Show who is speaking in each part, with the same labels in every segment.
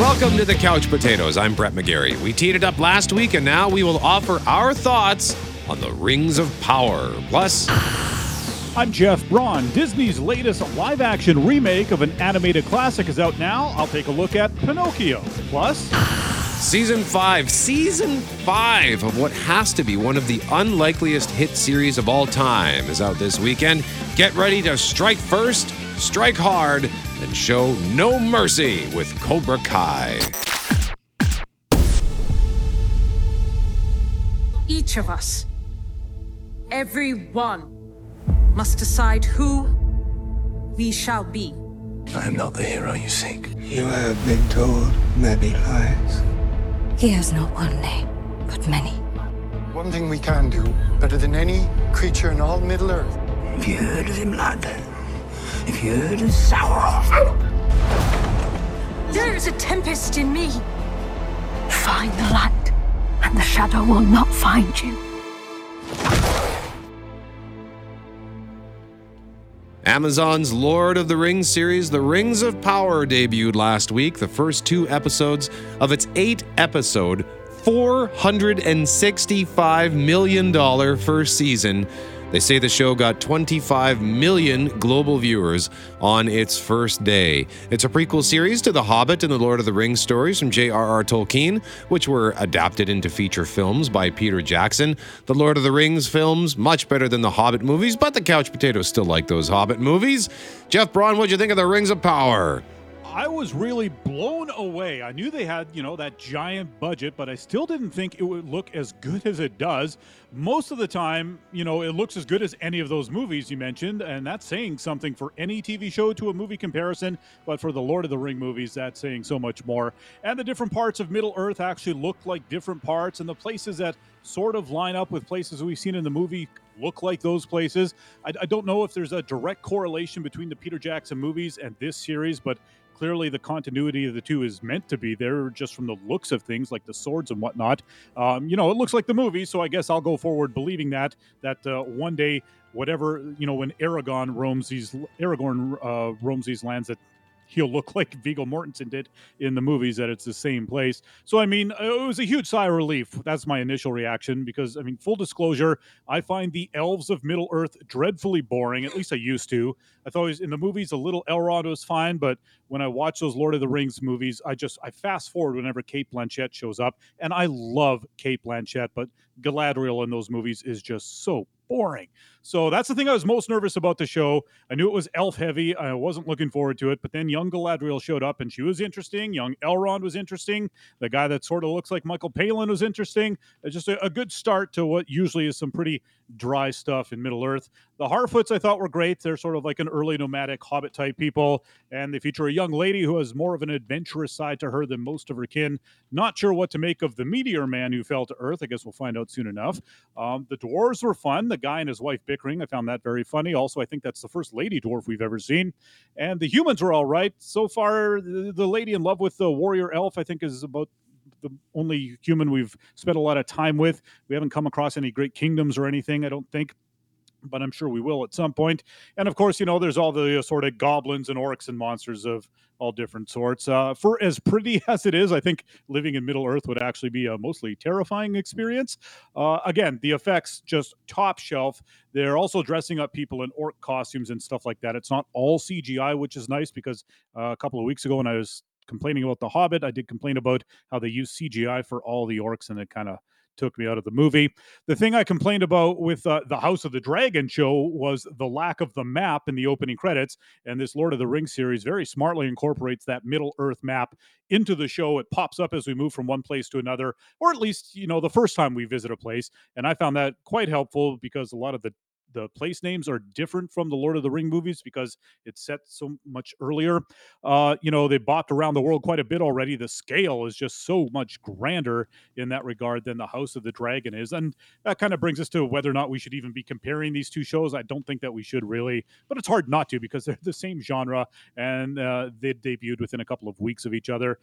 Speaker 1: Welcome to the Couch Potatoes. I'm Brett McGarry. We teed it up last week, and now we will offer our thoughts on the Rings of Power. Plus,
Speaker 2: I'm Jeff Braun. Disney's latest live action remake of an animated classic is out now. I'll take a look at Pinocchio. Plus,
Speaker 1: season five, season five of what has to be one of the unlikeliest hit series of all time is out this weekend. Get ready to strike first, strike hard, and show no mercy with Cobra Kai.
Speaker 3: Each of us, every one, must decide who we shall be.
Speaker 4: I am not the hero you seek. You have been told many lies.
Speaker 5: He has not one name, but many.
Speaker 6: One thing we can do, better than any creature in all Middle Earth.
Speaker 4: Have you heard of him, lad? Have you heard of Sauron?
Speaker 3: There is a tempest in me.
Speaker 5: Find the light, and the shadow will not find you.
Speaker 1: Amazon's Lord of the Rings series, The Rings of Power, debuted last week. The first two episodes of its eight episode, $465 million first season they say the show got 25 million global viewers on its first day. It's a prequel series to The Hobbit and The Lord of the Rings stories from J.R.R. Tolkien, which were adapted into feature films by Peter Jackson. The Lord of the Rings films, much better than the Hobbit movies, but the couch potatoes still like those Hobbit movies. Jeff Braun, what'd you think of The Rings of Power?
Speaker 2: I was really blown away. I knew they had, you know, that giant budget, but I still didn't think it would look as good as it does. Most of the time, you know, it looks as good as any of those movies you mentioned, and that's saying something for any TV show to a movie comparison. But for the Lord of the Ring movies, that's saying so much more. And the different parts of Middle Earth actually look like different parts, and the places that sort of line up with places we've seen in the movie look like those places. I, I, don't know if there's a direct correlation between the Peter Jackson movies and this series, but clearly the continuity of the two is meant to be there just from the looks of things like the swords and whatnot. Um, you know it looks like the movie so i guess i'll go forward believing that that uh, one day whatever you know when aragorn roams these aragorn uh, roams these lands that he'll look like Viggo Mortensen did in the movies that it's the same place. So I mean, it was a huge sigh of relief. That's my initial reaction because I mean, full disclosure, I find the elves of Middle Earth dreadfully boring. At least I used to. I thought was, in the movies a little Elrond was fine, but when I watch those Lord of the Rings movies, I just I fast forward whenever Cate Blanchett shows up, and I love Cate Blanchett, but Galadriel in those movies is just so boring. So that's the thing I was most nervous about the show. I knew it was elf heavy. I wasn't looking forward to it, but then young Galadriel showed up and she was interesting. Young Elrond was interesting. The guy that sort of looks like Michael Palin was interesting. It's just a, a good start to what usually is some pretty dry stuff in Middle Earth. The Harfoots I thought were great. They're sort of like an early nomadic hobbit type people, and they feature a young lady who has more of an adventurous side to her than most of her kin. Not sure what to make of the meteor man who fell to Earth. I guess we'll find out soon enough. Um, the dwarves were fun. The guy and his wife bickering, I found that very funny. Also, I think that's the first lady dwarf we've ever seen. And the humans were all right. So far, the, the lady in love with the warrior elf, I think, is about the only human we've spent a lot of time with. We haven't come across any great kingdoms or anything, I don't think but I'm sure we will at some point. And of course, you know, there's all the assorted goblins and orcs and monsters of all different sorts. Uh, for as pretty as it is, I think living in Middle Earth would actually be a mostly terrifying experience. Uh, again, the effects just top shelf. They're also dressing up people in orc costumes and stuff like that. It's not all CGI, which is nice because uh, a couple of weeks ago when I was complaining about The Hobbit. I did complain about how they use CGI for all the orcs, and it kind of took me out of the movie. The thing I complained about with uh, the House of the Dragon show was the lack of the map in the opening credits. And this Lord of the Rings series very smartly incorporates that Middle Earth map into the show. It pops up as we move from one place to another, or at least, you know, the first time we visit a place. And I found that quite helpful because a lot of the the place names are different from the Lord of the Ring movies because it's set so much earlier. Uh, you know, they bopped around the world quite a bit already. The scale is just so much grander in that regard than the House of the Dragon is. And that kind of brings us to whether or not we should even be comparing these two shows. I don't think that we should really, but it's hard not to because they're the same genre and uh, they debuted within a couple of weeks of each other.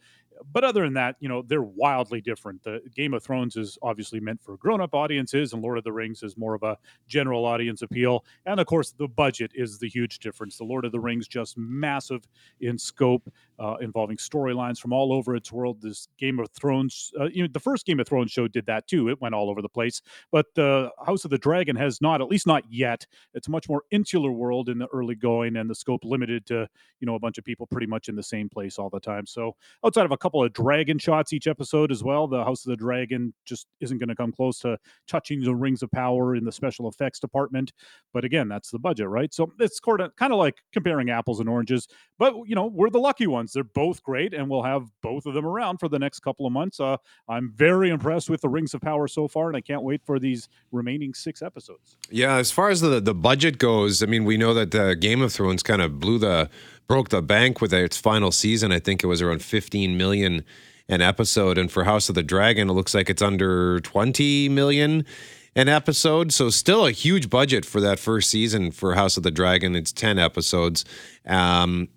Speaker 2: But other than that, you know, they're wildly different. The Game of Thrones is obviously meant for grown up audiences, and Lord of the Rings is more of a general audience appeal. And of course, the budget is the huge difference. The Lord of the Rings just massive in scope, uh, involving storylines from all over its world. This Game of Thrones, uh, you know, the first Game of Thrones show did that too. It went all over the place. But the House of the Dragon has not, at least not yet. It's a much more insular world in the early going, and the scope limited to you know a bunch of people pretty much in the same place all the time. So outside of a couple of dragon shots each episode as well, the House of the Dragon just isn't going to come close to touching the Rings of Power in the special effects department. But again, that's the budget, right? So it's kind of like comparing apples and oranges. But you know, we're the lucky ones. They're both great, and we'll have both of them around for the next couple of months. Uh, I'm very impressed with the Rings of Power so far, and I can't wait for these remaining six episodes.
Speaker 1: Yeah, as far as the the budget goes, I mean, we know that the Game of Thrones kind of blew the broke the bank with its final season. I think it was around 15 million an episode, and for House of the Dragon, it looks like it's under 20 million an episode. So still a huge budget for that first season for House of the Dragon. It's 10 episodes. Um,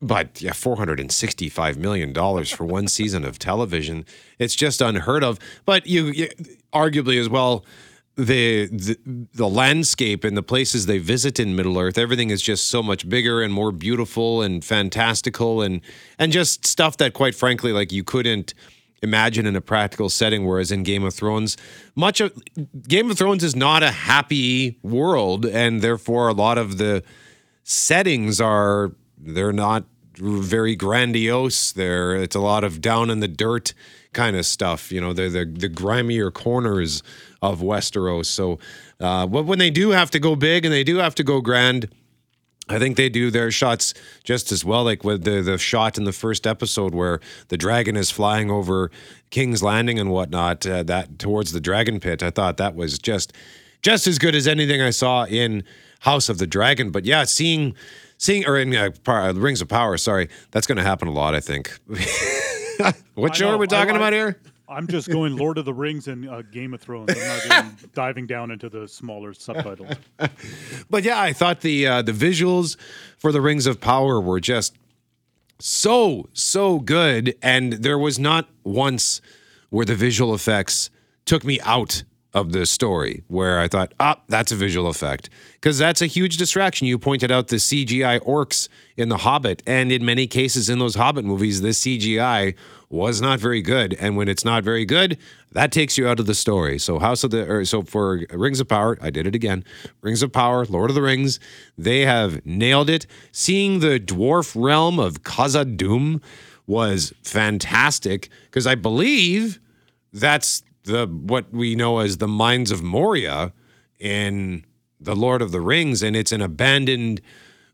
Speaker 1: but yeah, four hundred and sixty-five million dollars for one season of television. It's just unheard of. But you, you arguably as well, the, the the landscape and the places they visit in Middle Earth, everything is just so much bigger and more beautiful and fantastical and and just stuff that, quite frankly, like you couldn't imagine in a practical setting. Whereas in Game of Thrones, much of Game of Thrones is not a happy world, and therefore a lot of the settings are they're not very grandiose. There, it's a lot of down in the dirt kind of stuff. You know, they're the the grimier corners of Westeros. So, uh, but when they do have to go big and they do have to go grand. I think they do their shots just as well. Like with the the shot in the first episode where the dragon is flying over King's Landing and whatnot, uh, that towards the dragon pit. I thought that was just just as good as anything I saw in House of the Dragon. But yeah, seeing seeing or in uh, Par- Rings of Power. Sorry, that's going to happen a lot. I think. what
Speaker 2: I
Speaker 1: show
Speaker 2: know,
Speaker 1: are we talking about here?
Speaker 2: I'm just going Lord of the Rings and uh, Game of Thrones. I'm not even diving down into the smaller subtitles.
Speaker 1: But yeah, I thought the uh, the visuals for the Rings of Power were just so so good, and there was not once where the visual effects took me out of the story where I thought, ah, that's a visual effect. Because that's a huge distraction. You pointed out the CGI orcs in The Hobbit, and in many cases in those Hobbit movies, the CGI was not very good. And when it's not very good, that takes you out of the story. So House of the so for Rings of Power, I did it again. Rings of Power, Lord of the Rings, they have nailed it. Seeing the dwarf realm of Khazad-dûm was fantastic because I believe that's the what we know as the mines of Moria in the Lord of the Rings, and it's an abandoned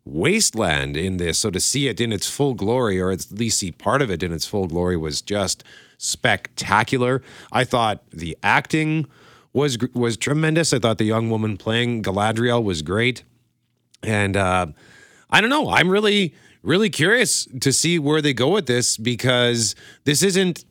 Speaker 1: wasteland in this. So to see it in its full glory, or at least see part of it in its full glory, was just spectacular. I thought the acting was was tremendous. I thought the young woman playing Galadriel was great, and uh, I don't know. I'm really really curious to see where they go with this because this isn't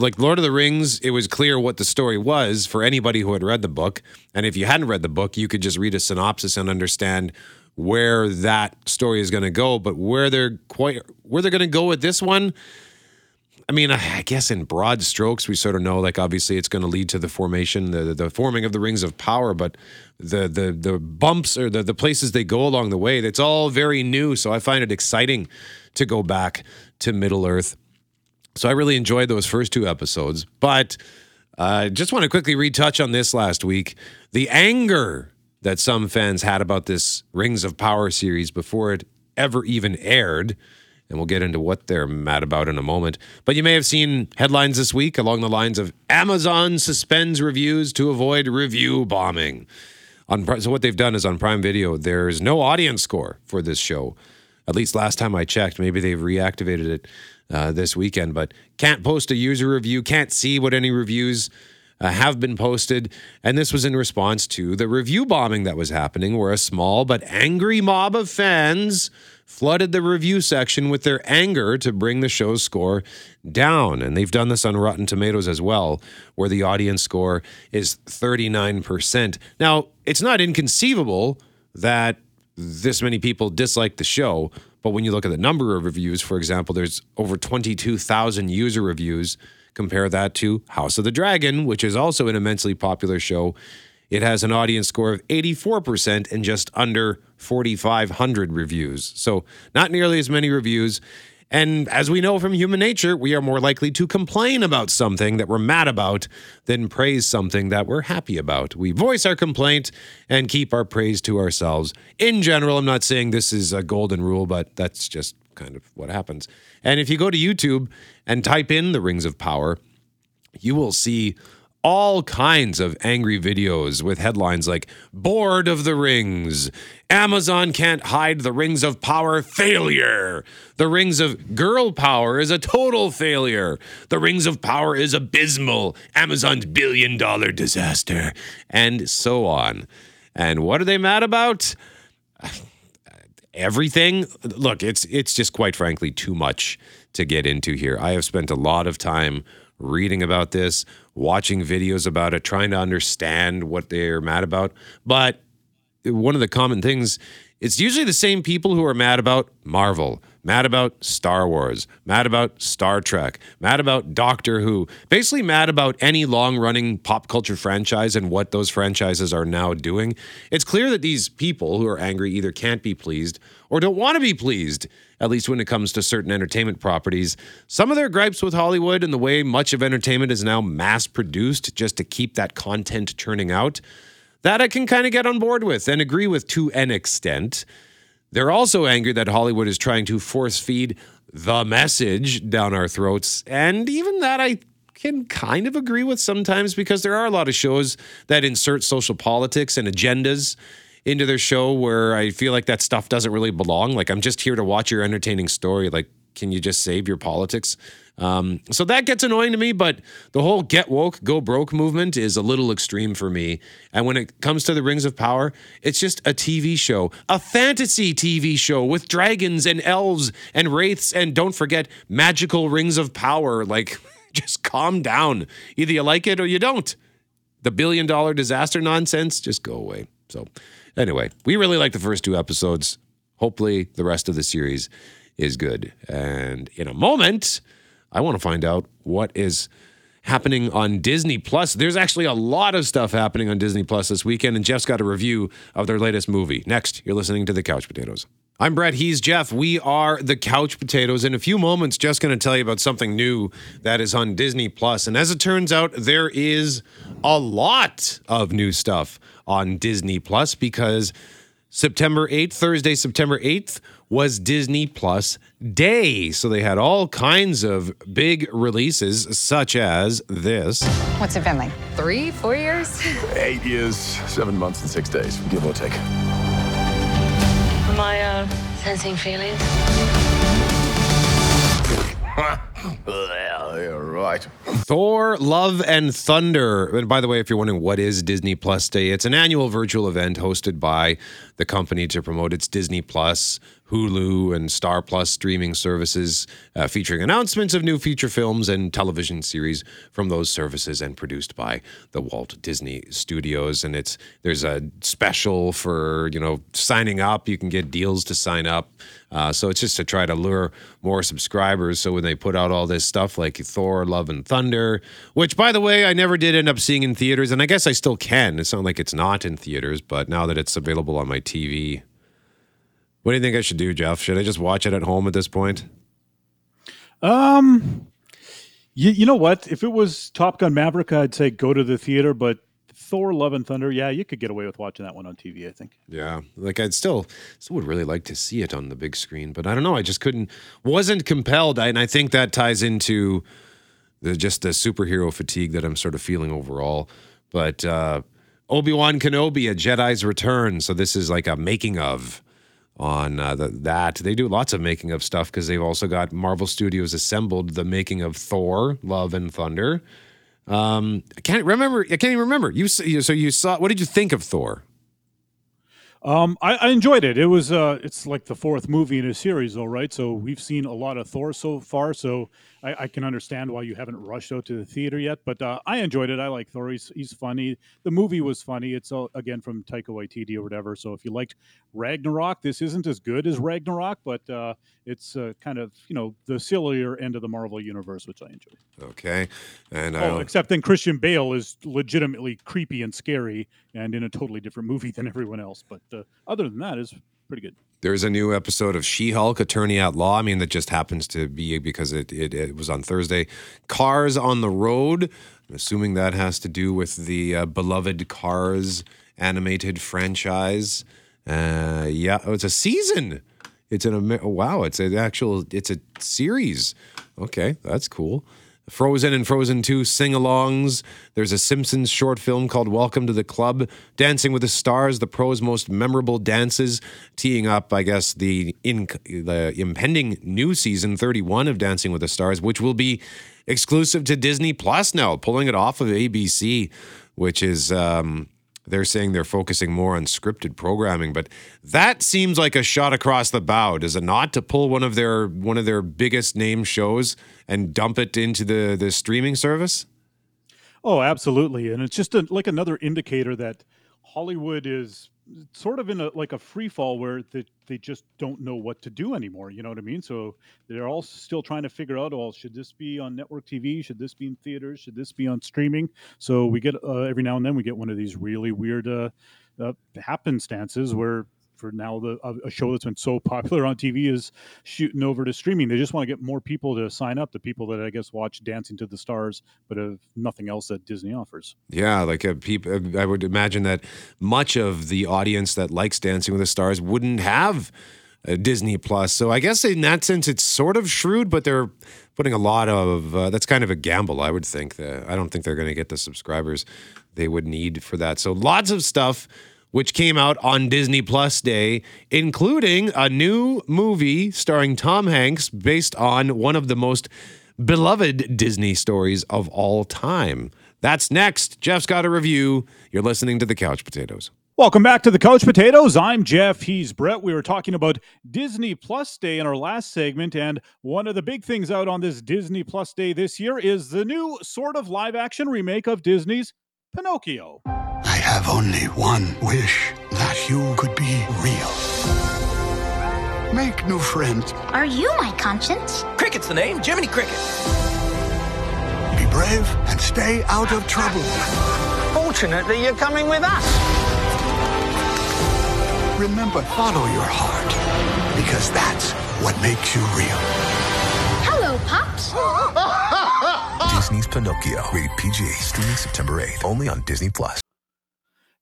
Speaker 1: like Lord of the Rings, it was clear what the story was for anybody who had read the book. And if you hadn't read the book, you could just read a synopsis and understand where that story is going to go. But where they're quite where they're going to go with this one, I mean, I guess in broad strokes, we sort of know. Like, obviously, it's going to lead to the formation, the the forming of the rings of power. But the the the bumps or the the places they go along the way, that's all very new. So I find it exciting to go back to Middle Earth. So I really enjoyed those first two episodes, but I uh, just want to quickly retouch on this last week. The anger that some fans had about this Rings of Power series before it ever even aired. And we'll get into what they're mad about in a moment. But you may have seen headlines this week along the lines of Amazon suspends reviews to avoid review bombing. On, so what they've done is on Prime Video, there's no audience score for this show. At least last time I checked, maybe they've reactivated it uh, this weekend, but can't post a user review, can't see what any reviews uh, have been posted. And this was in response to the review bombing that was happening, where a small but angry mob of fans flooded the review section with their anger to bring the show's score down. And they've done this on Rotten Tomatoes as well, where the audience score is 39%. Now, it's not inconceivable that this many people dislike the show. But when you look at the number of reviews, for example, there's over 22,000 user reviews. Compare that to House of the Dragon, which is also an immensely popular show It has an audience score of 84% and just under 4,500 reviews. So, not nearly as many reviews. And as we know from human nature, we are more likely to complain about something that we're mad about than praise something that we're happy about. We voice our complaint and keep our praise to ourselves. In general, I'm not saying this is a golden rule, but that's just kind of what happens. And if you go to YouTube and type in the Rings of Power, you will see all kinds of angry videos with headlines like Bored of the Rings, Amazon can't hide the Rings of Power failure, The Rings of Girl Power is a total failure, The Rings of Power is abysmal, Amazon's billion dollar disaster, and so on. And what are they mad about? everything? Look it's it's just quite frankly too much to get into here. I have spent a lot of time reading about this watching videos about it trying to understand what they're mad about. But one of the common things it's usually the same people who are mad about marvel mad about star wars mad about star trek mad about doctor who basically mad about any long running pop culture franchise and what those franchises are now doing it's clear that these people who are angry either can't be pleased or don't want to be pleased at least when it comes to certain entertainment properties. Some of their gripes with Hollywood and the way much of entertainment is now mass produced just to keep that content churning out, that I can kind of get on board with and agree with to an extent. They're also angry that Hollywood is trying to force feed the message down our throats. And even that I can kind of agree with sometimes because there are a lot of shows that insert social politics and agendas into their show where I feel like that stuff doesn't really belong. Like, I'm just here to watch your entertaining story. Like, can you just save your politics? Um, so that gets annoying to me, but the whole get woke, go broke movement is a little extreme for me. And when it comes to the Rings of Power, it's just a TV show, a fantasy TV show with dragons and elves and wraiths, and don't forget magical rings of power. Like, just calm down. Either you like it or you don't. The billion dollar disaster nonsense, just go away. So, Anyway, we really like the first two episodes. Hopefully, the rest of the series is good. And in a moment, I want to find out what is happening on Disney Plus. There's actually a lot of stuff happening on Disney Plus this weekend, and Jeff's got a review of their latest movie. Next, you're listening to The Couch Potatoes. I'm Brett. He's Jeff. We are the Couch Potatoes. In a few moments, just going to tell you about something new that is on Disney Plus. And as it turns out, there is a lot of new stuff on Disney Plus because September 8th, Thursday, September 8th, was Disney Plus Day. So they had all kinds of big releases, such as this.
Speaker 7: What's it been like? Three, four years?
Speaker 8: Eight years, seven months, and six days, give or take.
Speaker 9: Am I uh, sensing feelings?
Speaker 8: yeah, you're right.
Speaker 1: Thor Love and Thunder. And by the way, if you're wondering what is Disney Plus Day, it's an annual virtual event hosted by the company to promote its Disney Plus, Hulu, and Star Plus streaming services, uh, featuring announcements of new feature films and television series from those services and produced by the Walt Disney Studios. And it's there's a special for you know signing up. You can get deals to sign up. Uh, so it's just to try to lure more subscribers. So when they put out all this stuff like Thor, Love and Thunder, which by the way I never did end up seeing in theaters, and I guess I still can. It's not like it's not in theaters, but now that it's available on my TV. What do you think I should do, Jeff? Should I just watch it at home at this point?
Speaker 2: Um, you, you know what? If it was Top Gun Maverick, I'd say go to the theater. But Thor: Love and Thunder, yeah, you could get away with watching that one on TV. I think.
Speaker 1: Yeah, like I'd still still would really like to see it on the big screen, but I don't know. I just couldn't, wasn't compelled, I, and I think that ties into the just the superhero fatigue that I'm sort of feeling overall. But uh, Obi Wan Kenobi, a Jedi's Return. So this is like a making of on uh, the, that. They do lots of making of stuff because they've also got Marvel Studios assembled the making of Thor: Love and Thunder. Um, I can't remember. I can't even remember. You so you saw. What did you think of Thor?
Speaker 2: Um, I, I, enjoyed it. It was uh, it's like the fourth movie in a series, though, right? So we've seen a lot of Thor so far. So I, I can understand why you haven't rushed out to the theater yet. But uh, I enjoyed it. I like Thor. He's, he's funny. The movie was funny. It's uh, again from Taika Waititi or whatever. So if you liked Ragnarok, this isn't as good as Ragnarok, but uh, it's uh, kind of you know the sillier end of the Marvel universe, which I enjoy.
Speaker 1: Okay, and
Speaker 2: oh, except then Christian Bale is legitimately creepy and scary and in a totally different movie than everyone else. But uh, other than that, is pretty good.
Speaker 1: There's a new episode of She-Hulk, Attorney at Law. I mean, that just happens to be because it, it, it was on Thursday. Cars on the Road. I'm assuming that has to do with the uh, beloved Cars animated franchise. Uh, yeah, oh, it's a season. It's an wow. It's an actual. It's a series. Okay, that's cool. Frozen and Frozen 2 sing alongs. There's a Simpsons short film called Welcome to the Club. Dancing with the Stars, the pros' most memorable dances, teeing up, I guess, the, in, the impending new season 31 of Dancing with the Stars, which will be exclusive to Disney Plus now, pulling it off of ABC, which is. Um, they're saying they're focusing more on scripted programming, but that seems like a shot across the bow, does it not? To pull one of their one of their biggest name shows and dump it into the the streaming service?
Speaker 2: Oh, absolutely, and it's just a, like another indicator that Hollywood is sort of in a like a free fall where they, they just don't know what to do anymore you know what i mean? So they're all still trying to figure out well should this be on network tv should this be in theaters? Should this be on streaming? So we get uh, every now and then we get one of these really weird uh, uh happenstances where for now the a show that's been so popular on TV is shooting over to streaming. They just want to get more people to sign up. The people that I guess watch Dancing to the Stars, but have nothing else that Disney offers.
Speaker 1: Yeah, like a peop- uh, I would imagine that much of the audience that likes Dancing with the Stars wouldn't have. Disney Plus. So I guess in that sense, it's sort of shrewd, but they're putting a lot of uh, that's kind of a gamble, I would think. Uh, I don't think they're going to get the subscribers they would need for that. So lots of stuff which came out on Disney Plus Day, including a new movie starring Tom Hanks based on one of the most beloved Disney stories of all time. That's next. Jeff's got a review. You're listening to The Couch Potatoes.
Speaker 2: Welcome back to the Couch Potatoes. I'm Jeff. He's Brett. We were talking about Disney Plus Day in our last segment, and one of the big things out on this Disney Plus Day this year is the new sort of live action remake of Disney's Pinocchio.
Speaker 10: I have only one wish that you could be real. Make new friends.
Speaker 11: Are you my conscience?
Speaker 12: Cricket's the name, Jiminy Cricket.
Speaker 10: Be brave and stay out of trouble.
Speaker 12: Fortunately, you're coming with us.
Speaker 10: Remember, follow your heart, because that's what makes you real.
Speaker 11: Hello, Pops.
Speaker 13: Disney's Pinocchio, rated PG, streaming September 8th, only on Disney Plus.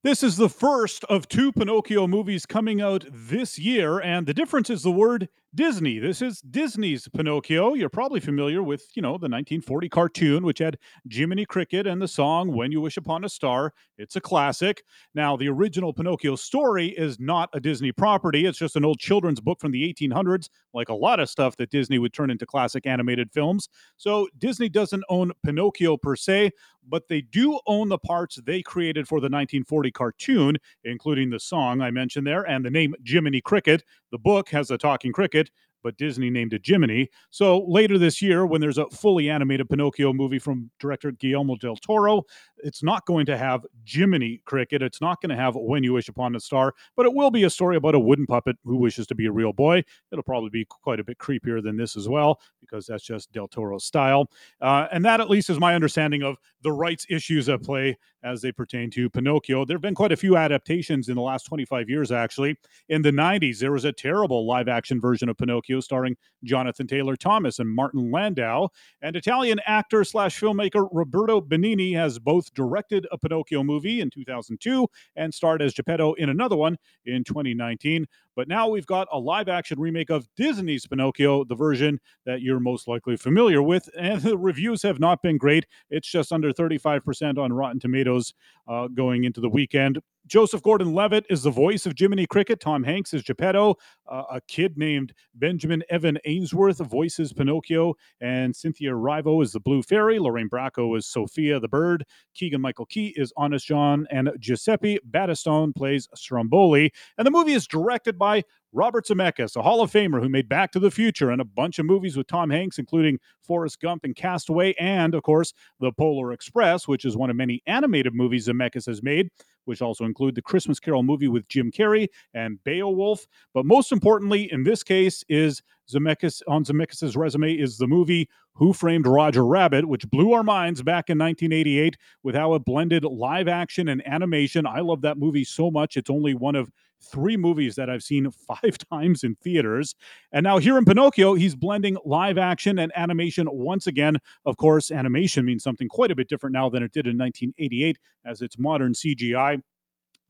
Speaker 2: This is the first of two Pinocchio movies coming out this year, and the difference is the word Disney. This is Disney's Pinocchio. You're probably familiar with, you know, the 1940 cartoon, which had Jiminy Cricket and the song When You Wish Upon a Star. It's a classic. Now, the original Pinocchio story is not a Disney property. It's just an old children's book from the 1800s, like a lot of stuff that Disney would turn into classic animated films. So Disney doesn't own Pinocchio per se, but they do own the parts they created for the 1940 cartoon, including the song I mentioned there and the name Jiminy Cricket. The book has a talking cricket, but Disney named it Jiminy. So later this year, when there's a fully animated Pinocchio movie from director Guillermo del Toro, it's not going to have Jiminy Cricket. It's not going to have When You Wish Upon a Star, but it will be a story about a wooden puppet who wishes to be a real boy. It'll probably be quite a bit creepier than this as well, because that's just Del Toro's style. Uh, and that, at least, is my understanding of the rights issues at play as they pertain to Pinocchio. There have been quite a few adaptations in the last 25 years, actually. In the 90s, there was a terrible live action version of Pinocchio starring Jonathan Taylor Thomas and Martin Landau. And Italian actor slash filmmaker Roberto Benigni has both directed a Pinocchio movie in 2002 and starred as Geppetto in another one in 2019. But now we've got a live action remake of Disney's Pinocchio, the version that you're most likely familiar with. And the reviews have not been great. It's just under 35% on Rotten Tomatoes uh, going into the weekend. Joseph Gordon Levitt is the voice of Jiminy Cricket. Tom Hanks is Geppetto. Uh, a kid named Benjamin Evan Ainsworth voices Pinocchio. And Cynthia Erivo is the Blue Fairy. Lorraine Bracco is Sophia the Bird. Keegan Michael Key is Honest John. And Giuseppe Battistone plays Stromboli. And the movie is directed by Robert Zemeckis, a Hall of Famer who made Back to the Future and a bunch of movies with Tom Hanks, including Forrest Gump and Castaway, and of course, The Polar Express, which is one of many animated movies Zemeckis has made which also include the Christmas Carol movie with Jim Carrey and Beowulf. But most importantly, in this case, is Zemeckis on Zemeckis' resume is the movie Who Framed Roger Rabbit, which blew our minds back in 1988 with how it blended live action and animation. I love that movie so much. It's only one of three movies that I've seen five times in theaters. And now here in Pinocchio, he's blending live action and animation once again. Of course, animation means something quite a bit different now than it did in 1988 as it's modern CGI.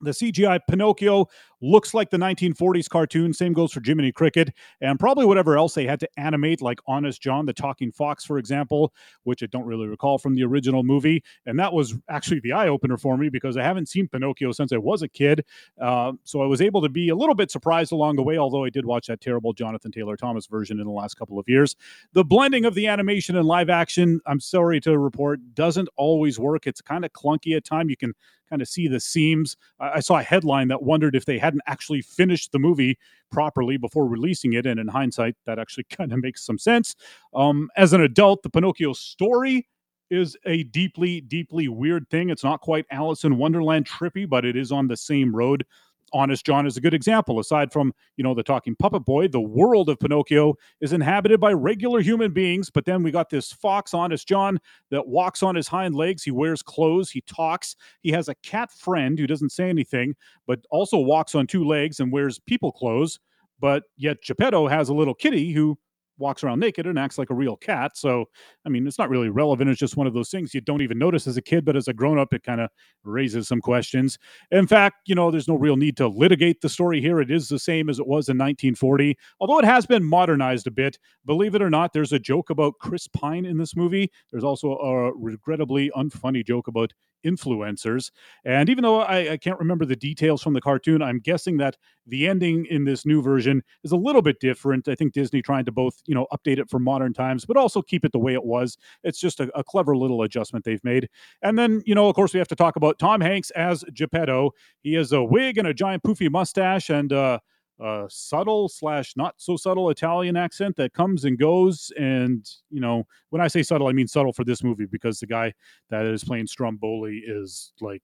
Speaker 2: The CGI Pinocchio looks like the 1940s cartoon. Same goes for Jiminy Cricket and probably whatever else they had to animate, like Honest John, the talking fox, for example, which I don't really recall from the original movie. And that was actually the eye opener for me because I haven't seen Pinocchio since I was a kid. Uh, so I was able to be a little bit surprised along the way, although I did watch that terrible Jonathan Taylor Thomas version in the last couple of years. The blending of the animation and live action, I'm sorry to report, doesn't always work. It's kind of clunky at times. You can kind of see the seams. I saw a headline that wondered if they hadn't actually finished the movie properly before releasing it. And in hindsight, that actually kind of makes some sense. Um, as an adult, the Pinocchio story is a deeply, deeply weird thing. It's not quite Alice in Wonderland trippy, but it is on the same road. Honest John is a good example. Aside from, you know, the talking puppet boy, the world of Pinocchio is inhabited by regular human beings. But then we got this fox, Honest John, that walks on his hind legs. He wears clothes. He talks. He has a cat friend who doesn't say anything, but also walks on two legs and wears people clothes. But yet Geppetto has a little kitty who walks around naked and acts like a real cat. So, I mean, it's not really relevant. It's just one of those things you don't even notice as a kid, but as a grown up, it kind of raises some questions. In fact, you know, there's no real need to litigate the story here. It is the same as it was in 1940, although it has been modernized a bit. Believe it or not, there's a joke about Chris Pine in this movie. There's also a regrettably unfunny joke about influencers. And even though I, I, can't remember the details from the cartoon, I'm guessing that the ending in this new version is a little bit different. I think Disney trying to both, you know, update it for modern times, but also keep it the way it was. It's just a, a clever little adjustment they've made. And then, you know, of course, we have to talk about Tom Hanks as Geppetto. He has a wig and a giant poofy mustache and uh uh, subtle slash not so subtle Italian accent that comes and goes. And you know, when I say subtle, I mean subtle for this movie because the guy that is playing Stromboli is like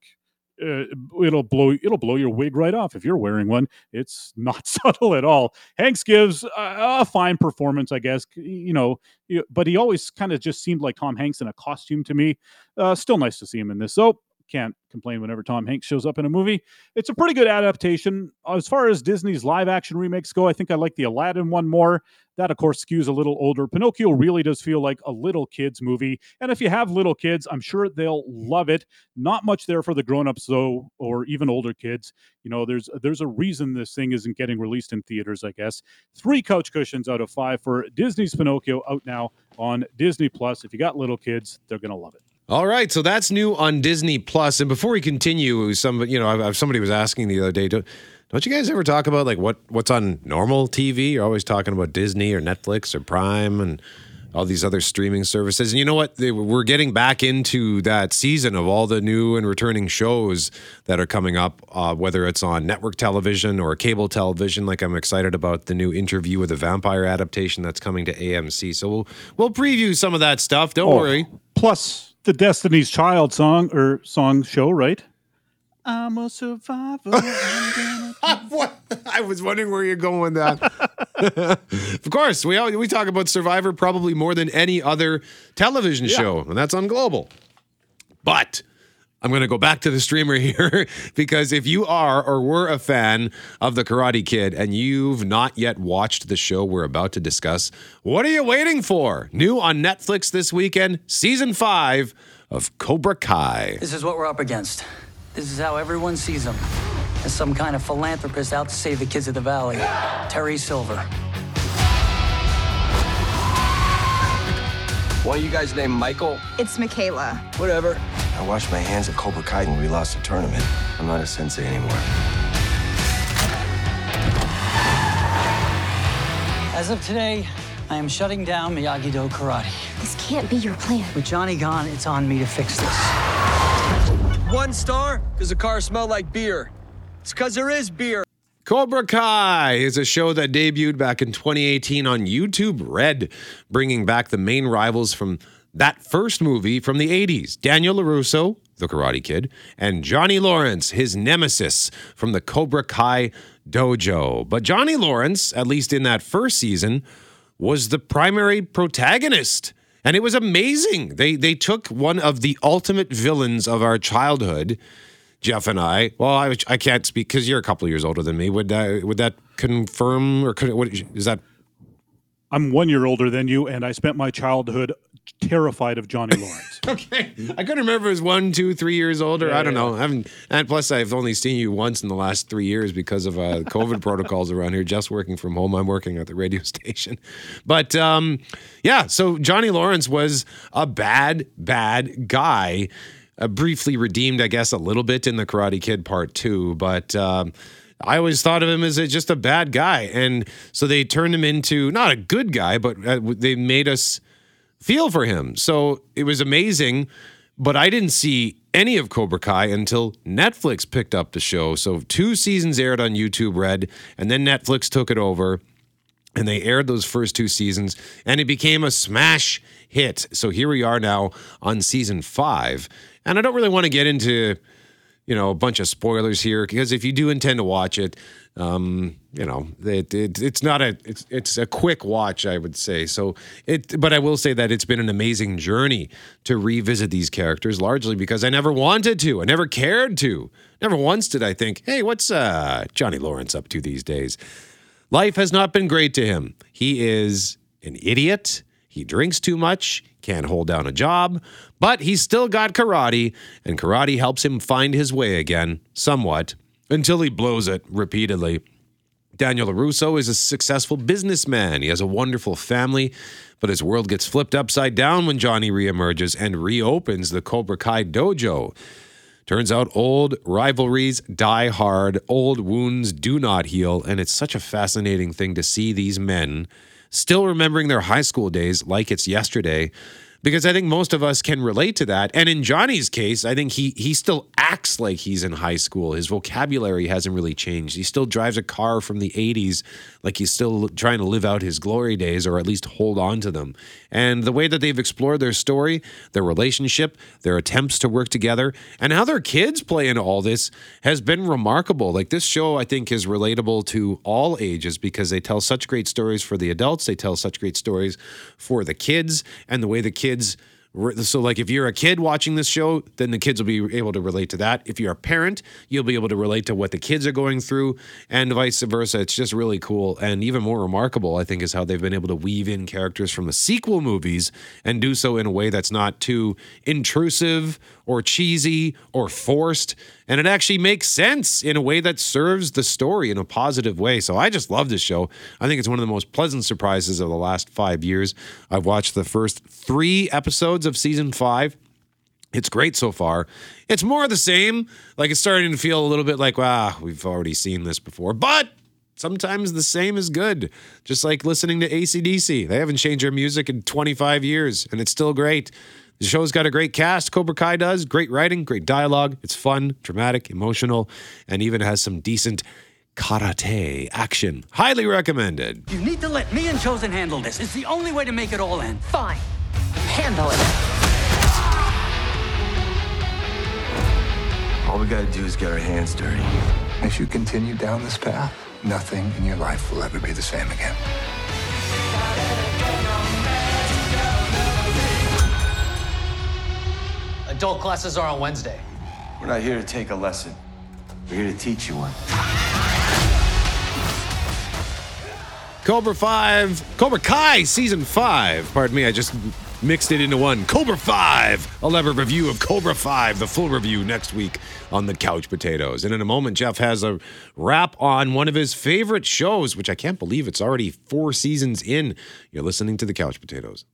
Speaker 2: uh, it'll blow it'll blow your wig right off if you're wearing one. It's not subtle at all. Hanks gives a, a fine performance, I guess. You know, but he always kind of just seemed like Tom Hanks in a costume to me. Uh, still nice to see him in this. So can't complain whenever Tom Hanks shows up in a movie. It's a pretty good adaptation. As far as Disney's live action remakes go, I think I like the Aladdin one more. That, of course, skews a little older. Pinocchio really does feel like a little kids movie. And if you have little kids, I'm sure they'll love it. Not much there for the grown-ups, though, or even older kids. You know, there's there's a reason this thing isn't getting released in theaters, I guess. Three couch cushions out of five for Disney's Pinocchio out now on Disney Plus. If you got little kids, they're gonna love it.
Speaker 1: All right, so that's new on Disney Plus. And before we continue, some you know, somebody was asking the other day, don't, don't you guys ever talk about like what what's on normal TV? You're always talking about Disney or Netflix or Prime and all these other streaming services. And you know what? They, we're getting back into that season of all the new and returning shows that are coming up, uh, whether it's on network television or cable television. Like I'm excited about the new interview with the vampire adaptation that's coming to AMC. So we'll we'll preview some of that stuff. Don't oh, worry.
Speaker 2: Plus the Destiny's Child song or song show, right? I'm a survivor.
Speaker 1: what? I was wondering where you're going with that. of course, we we talk about Survivor probably more than any other television yeah. show, and that's on Global. But I'm going to go back to the streamer here because if you are or were a fan of The Karate Kid and you've not yet watched the show we're about to discuss, what are you waiting for? New on Netflix this weekend, season five of Cobra Kai.
Speaker 14: This is what we're up against. This is how everyone sees him as some kind of philanthropist out to save the kids of the valley. Terry Silver.
Speaker 15: Why you guys named Michael?
Speaker 16: It's Michaela.
Speaker 15: Whatever. I washed my hands at Cobra Kai when we lost the tournament. I'm not a sensei anymore.
Speaker 14: As of today, I am shutting down Miyagi-Do Karate.
Speaker 11: This can't be your plan.
Speaker 14: With Johnny gone, it's on me to fix this.
Speaker 15: One star? Because the car smelled like beer. It's because there is beer.
Speaker 1: Cobra Kai is a show that debuted back in 2018 on YouTube Red, bringing back the main rivals from that first movie from the 80s. Daniel LaRusso, the Karate Kid, and Johnny Lawrence, his nemesis from the Cobra Kai dojo. But Johnny Lawrence, at least in that first season, was the primary protagonist. And it was amazing. They they took one of the ultimate villains of our childhood, Jeff and I. Well, I, I can't speak because you're a couple years older than me. Would that would that confirm or could what, is that?
Speaker 2: I'm one year older than you, and I spent my childhood terrified of Johnny Lawrence.
Speaker 1: okay, I couldn't remember if it was one, two, three years older.
Speaker 2: Yeah,
Speaker 1: I don't
Speaker 2: yeah.
Speaker 1: know. I haven't, and plus, I've only seen you once in the last three years because of uh, COVID protocols around here. Just working from home, I'm working at the radio station. But um, yeah, so Johnny Lawrence was a bad, bad guy. Uh, briefly redeemed, I guess, a little bit in the Karate Kid Part Two, but. Um, I always thought of him as a, just a bad guy, and so they turned him into not a good guy, but uh, they made us feel for him. So it was amazing, but I didn't see any of Cobra Kai until Netflix picked up the show. So two seasons aired on YouTube Red, and then Netflix took it over. And they aired those first two seasons, and it became a smash hit. So here we are now on season five. And I don't really want to get into you know, a bunch of spoilers here because if you do intend to watch it, um, you know, it, it, it's not a it's it's a quick watch, I would say. So it, but I will say that it's been an amazing journey to revisit these characters, largely because I never wanted to, I never cared to, never once did I think, hey, what's uh, Johnny Lawrence up to these days? Life has not been great to him. He is an idiot. He drinks too much, can't hold down a job, but he's still got karate, and karate helps him find his way again, somewhat, until he blows it repeatedly. Daniel LaRusso is a successful businessman. He has a wonderful family, but his world gets flipped upside down when Johnny reemerges and reopens the Cobra Kai dojo. Turns out old rivalries die hard, old wounds do not heal, and it's such a fascinating thing to see these men still remembering their high school days like it's yesterday because I think most of us can relate to that. And in Johnny's case, I think he he still acts like he's in high school. His vocabulary hasn't really changed. He still drives a car from the 80s like he's still trying to live out his glory days or at least hold on to them. And the way that they've explored their story, their relationship, their attempts to work together, and how their kids play into all this has been remarkable. Like this show, I think, is relatable to all ages because they tell such great stories for the adults, they tell such great stories for the kids, and the way the kids so like if you're a kid watching this show then the kids will be able to relate to that. If you're a parent you'll be able to relate to what the kids are going through and vice versa. It's just really cool. And even more remarkable i think is how they've been able to weave in characters from the sequel movies and do so in a way that's not too intrusive or cheesy or forced and it actually makes sense in a way that serves the story in a positive way. So I just love this show. I think it's one of the most pleasant surprises of the last five years. I've watched the first three episodes of season five. It's great so far. It's more of the same. Like it's starting to feel a little bit like, wow, we've already seen this before. But sometimes the same is good. Just like listening to ACDC. They haven't changed their music in 25 years, and it's still great. The show's got a great cast, Cobra Kai does. Great writing, great dialogue. It's fun, dramatic, emotional, and even has some decent karate action. Highly recommended.
Speaker 14: You need to let me and Chozen handle this. It's the only way to make it all end.
Speaker 7: Fine. Handle it.
Speaker 4: All we gotta do is get our hands dirty.
Speaker 10: If you continue down this path, nothing in your life will ever be the same again.
Speaker 16: Adult classes are on Wednesday.
Speaker 4: We're not here to take a lesson. We're here to teach you one.
Speaker 1: Cobra 5, Cobra Kai season 5. Pardon me, I just mixed it into one. Cobra 5. I'll have a review of Cobra 5, the full review next week on the Couch Potatoes. And in a moment, Jeff has a wrap on one of his favorite shows, which I can't believe it's already four seasons in. You're listening to the Couch Potatoes.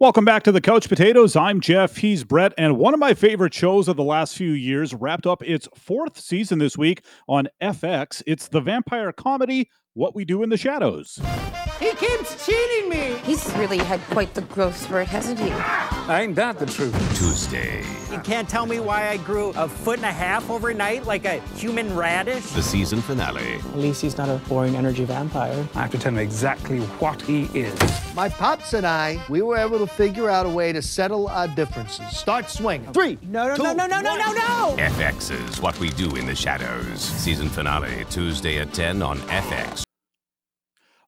Speaker 2: Welcome back to the Couch Potatoes. I'm Jeff. He's Brett. And one of my favorite shows of the last few years wrapped up its fourth season this week on FX. It's the vampire comedy What We Do in the Shadows.
Speaker 17: He keeps cheating me.
Speaker 18: He's really had quite the growth spurt, hasn't he?
Speaker 17: Ain't that the truth?
Speaker 18: Tuesday.
Speaker 19: You can't tell me why I grew a foot and a half overnight like a human radish.
Speaker 18: The season finale.
Speaker 20: At least he's not a boring energy vampire.
Speaker 17: I have to tell him exactly what he is.
Speaker 21: My pops and I, we were able to figure out a way to settle our differences. Start swinging. Three.
Speaker 19: No, no,
Speaker 21: two,
Speaker 19: no, no, no, no, no, no!
Speaker 18: FX's What We Do in the Shadows. Season finale, Tuesday at 10 on FX.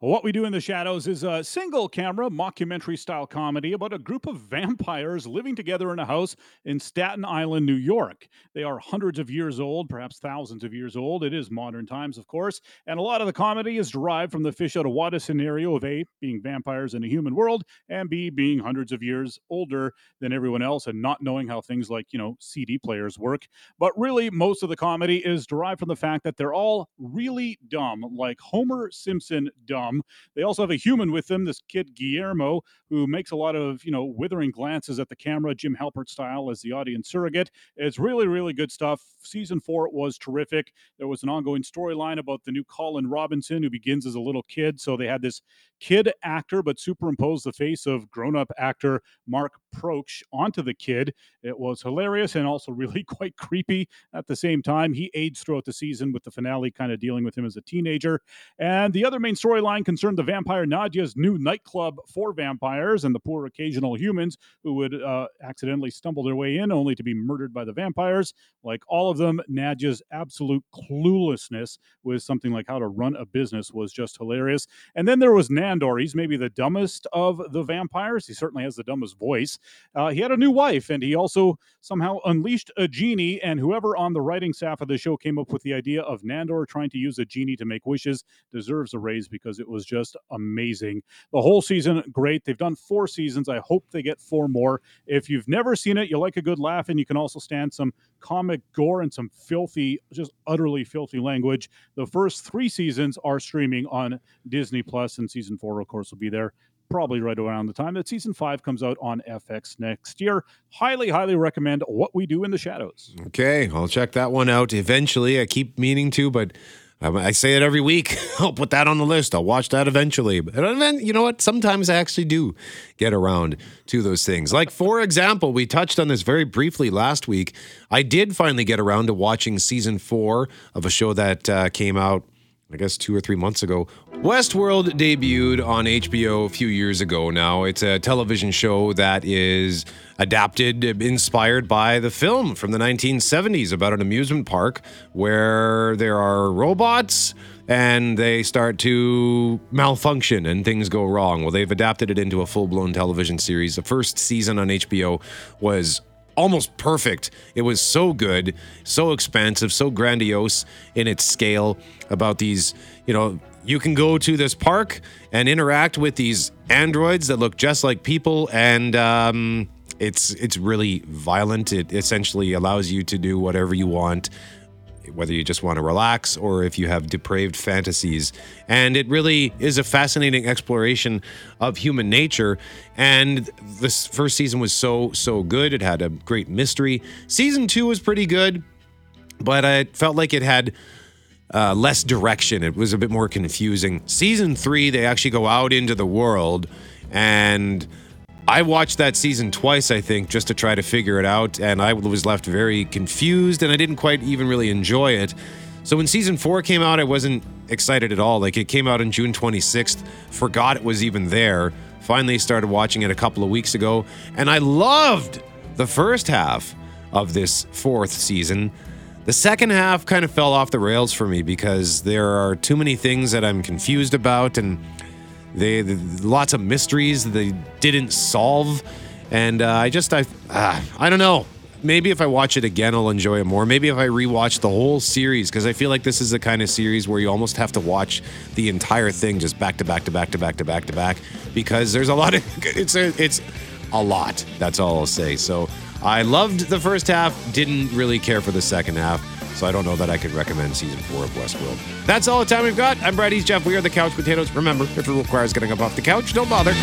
Speaker 2: What We Do in the Shadows is a single camera mockumentary style comedy about a group of vampires living together in a house in Staten Island, New York. They are hundreds of years old, perhaps thousands of years old. It is modern times, of course. And a lot of the comedy is derived from the fish out of water scenario of A, being vampires in a human world, and B, being hundreds of years older than everyone else and not knowing how things like, you know, CD players work. But really, most of the comedy is derived from the fact that they're all really dumb, like Homer Simpson dumb. They also have a human with them, this kid Guillermo, who makes a lot of, you know, withering glances at the camera, Jim Halpert style as the audience surrogate. It's really, really good stuff. Season four was terrific. There was an ongoing storyline about the new Colin Robinson, who begins as a little kid. So they had this kid actor, but superimposed the face of grown-up actor Mark Proksch onto the kid. It was hilarious and also really quite creepy at the same time. He aged throughout the season with the finale kind of dealing with him as a teenager. And the other main storyline concerned the vampire Nadja's new nightclub for vampires and the poor occasional humans who would uh, accidentally stumble their way in only to be murdered by the vampires. Like all of them, Nadja's absolute cluelessness with something like how to run a business was just hilarious. And then there was Nandor. He's maybe the dumbest of the vampires. He certainly has the dumbest voice. Uh, he had a new wife, and he also somehow unleashed a genie. And whoever on the writing staff of the show came up with the idea of Nandor trying to use a genie to make wishes deserves a raise because it was just amazing. The whole season, great. They've done four seasons. I hope they get four more. If you've never seen it, you like a good laugh, and you can also stand some comic gore and some filthy, just utterly filthy language. The first three seasons are streaming on Disney Plus, and season four, of course, will be there probably right around the time that season five comes out on FX next year. Highly, highly recommend What We Do in the Shadows.
Speaker 1: Okay, I'll check that one out eventually. I keep meaning to, but I say it every week. I'll put that on the list. I'll watch that eventually. But then, you know what? Sometimes I actually do get around to those things. Like, for example, we touched on this very briefly last week. I did finally get around to watching season four of a show that uh, came out I guess two or three months ago. Westworld debuted on HBO a few years ago now. It's a television show that is adapted, inspired by the film from the 1970s about an amusement park where there are robots and they start to malfunction and things go wrong. Well, they've adapted it into a full blown television series. The first season on HBO was almost perfect. It was so good, so expansive, so grandiose in its scale about these, you know, you can go to this park and interact with these androids that look just like people and um, it's it's really violent. It essentially allows you to do whatever you want whether you just want to relax or if you have depraved fantasies. And it really is a fascinating exploration of human nature. And this first season was so, so good. It had a great mystery. Season two was pretty good, but I felt like it had. Uh, less direction. It was a bit more confusing. Season three, they actually go out into the world and I watched that season twice, I think, just to try to figure it out, and I was left very confused, and I didn't quite even really enjoy it. So when season four came out, I wasn't excited at all. Like it came out on June 26th, forgot it was even there. Finally started watching it a couple of weeks ago, and I loved the first half of this fourth season. The second half kind of fell off the rails for me because there are too many things that I'm confused about, and they, they lots of mysteries they didn't solve, and uh, I just I uh, I don't know. Maybe if I watch it again, I'll enjoy it more. Maybe if I rewatch the whole series, because I feel like this is the kind of series where you almost have to watch the entire thing just back to back to back to back to back to back, because there's a lot of it's a, it's a lot. That's all I'll say. So I loved the first half, didn't really care for the second half. So I don't know that I could recommend season four of Westworld. That's all the time we've got. I'm Brad East Jeff. We are the Couch Potatoes. Remember, if it requires getting up off the couch, don't bother.